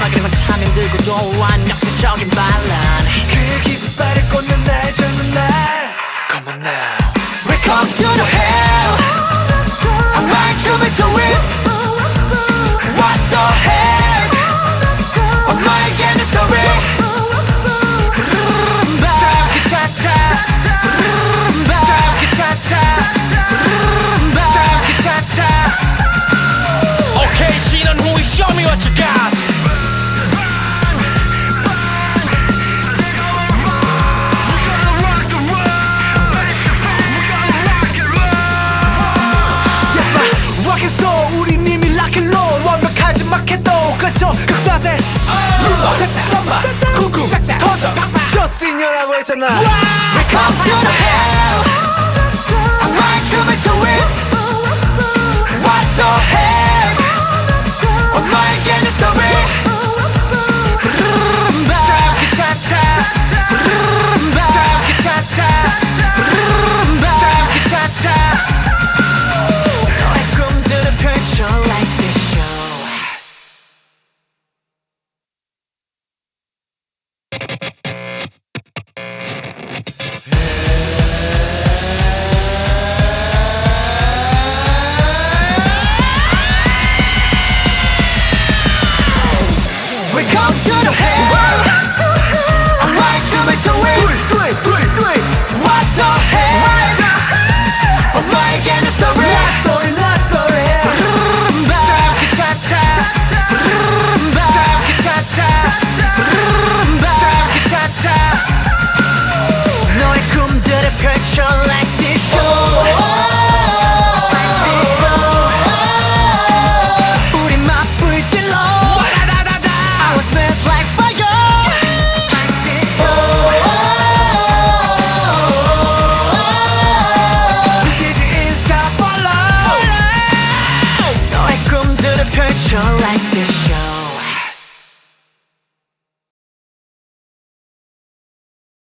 떠나가는 건 참 힘들고 또한 역사적인 반란 tonight. Come to the hell. come to the head. I like to make the wind.